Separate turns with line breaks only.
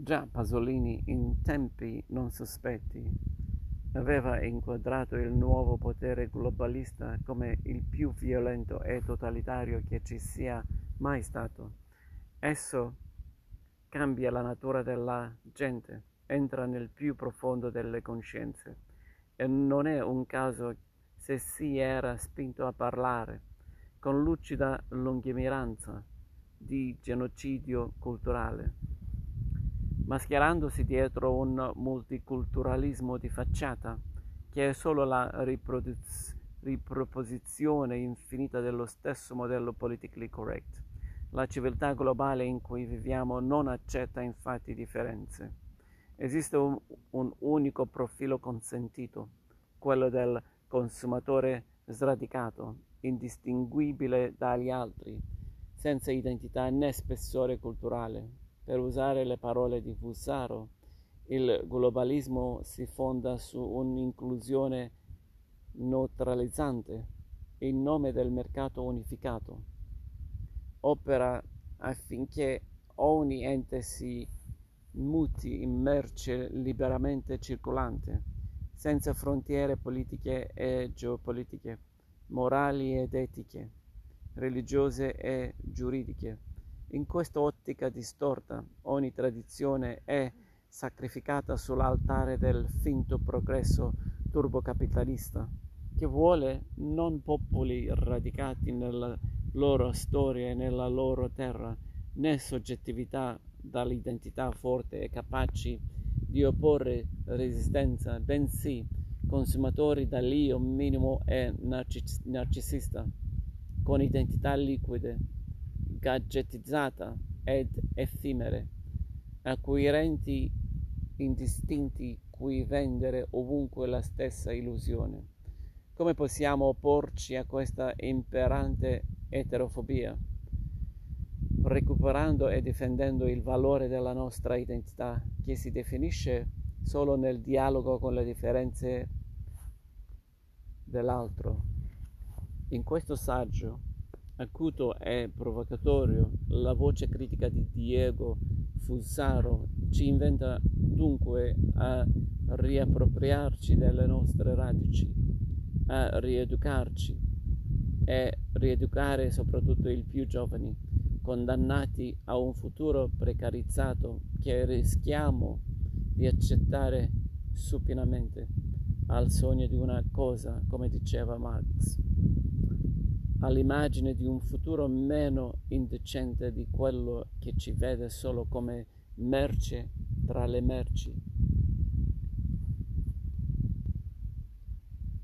Già Pasolini, in tempi non sospetti, aveva inquadrato il nuovo potere globalista come il più violento e totalitario che ci sia mai stato. Esso cambia la natura della gente, entra nel più profondo delle coscienze e non è un caso se si era spinto a parlare con lucida lungimiranza di genocidio culturale, mascherandosi dietro un multiculturalismo di facciata che è solo la riproduz- riproposizione infinita dello stesso modello politically correct. La civiltà globale in cui viviamo non accetta infatti differenze. Esiste un, un unico profilo consentito, quello del consumatore sradicato, indistinguibile dagli altri, senza identità né spessore culturale. Per usare le parole di Fusaro, il globalismo si fonda su un'inclusione neutralizzante in nome del mercato unificato opera affinché ogni ente si muti in merce liberamente circolante, senza frontiere politiche e geopolitiche, morali ed etiche, religiose e giuridiche. In questa ottica distorta, ogni tradizione è sacrificata sull'altare del finto progresso turbocapitalista, che vuole non popoli radicati nella loro storia e nella loro terra, né soggettività dall'identità forte e capaci di opporre resistenza, bensì consumatori dall'io minimo e narcis- narcisista, con identità liquide, gadgetizzata ed effimere, acquirenti indistinti cui vendere ovunque la stessa illusione. Come possiamo opporci a questa imperante eterofobia, recuperando e difendendo il valore della nostra identità che si definisce solo nel dialogo con le differenze dell'altro. In questo saggio, acuto e provocatorio, la voce critica di Diego Fusaro ci inventa dunque a riappropriarci delle nostre radici a rieducarci. E rieducare soprattutto i più giovani, condannati a un futuro precarizzato che rischiamo di accettare supinamente al sogno di una cosa, come diceva Marx, all'immagine di un futuro meno indecente di quello che ci vede solo come merce tra le merci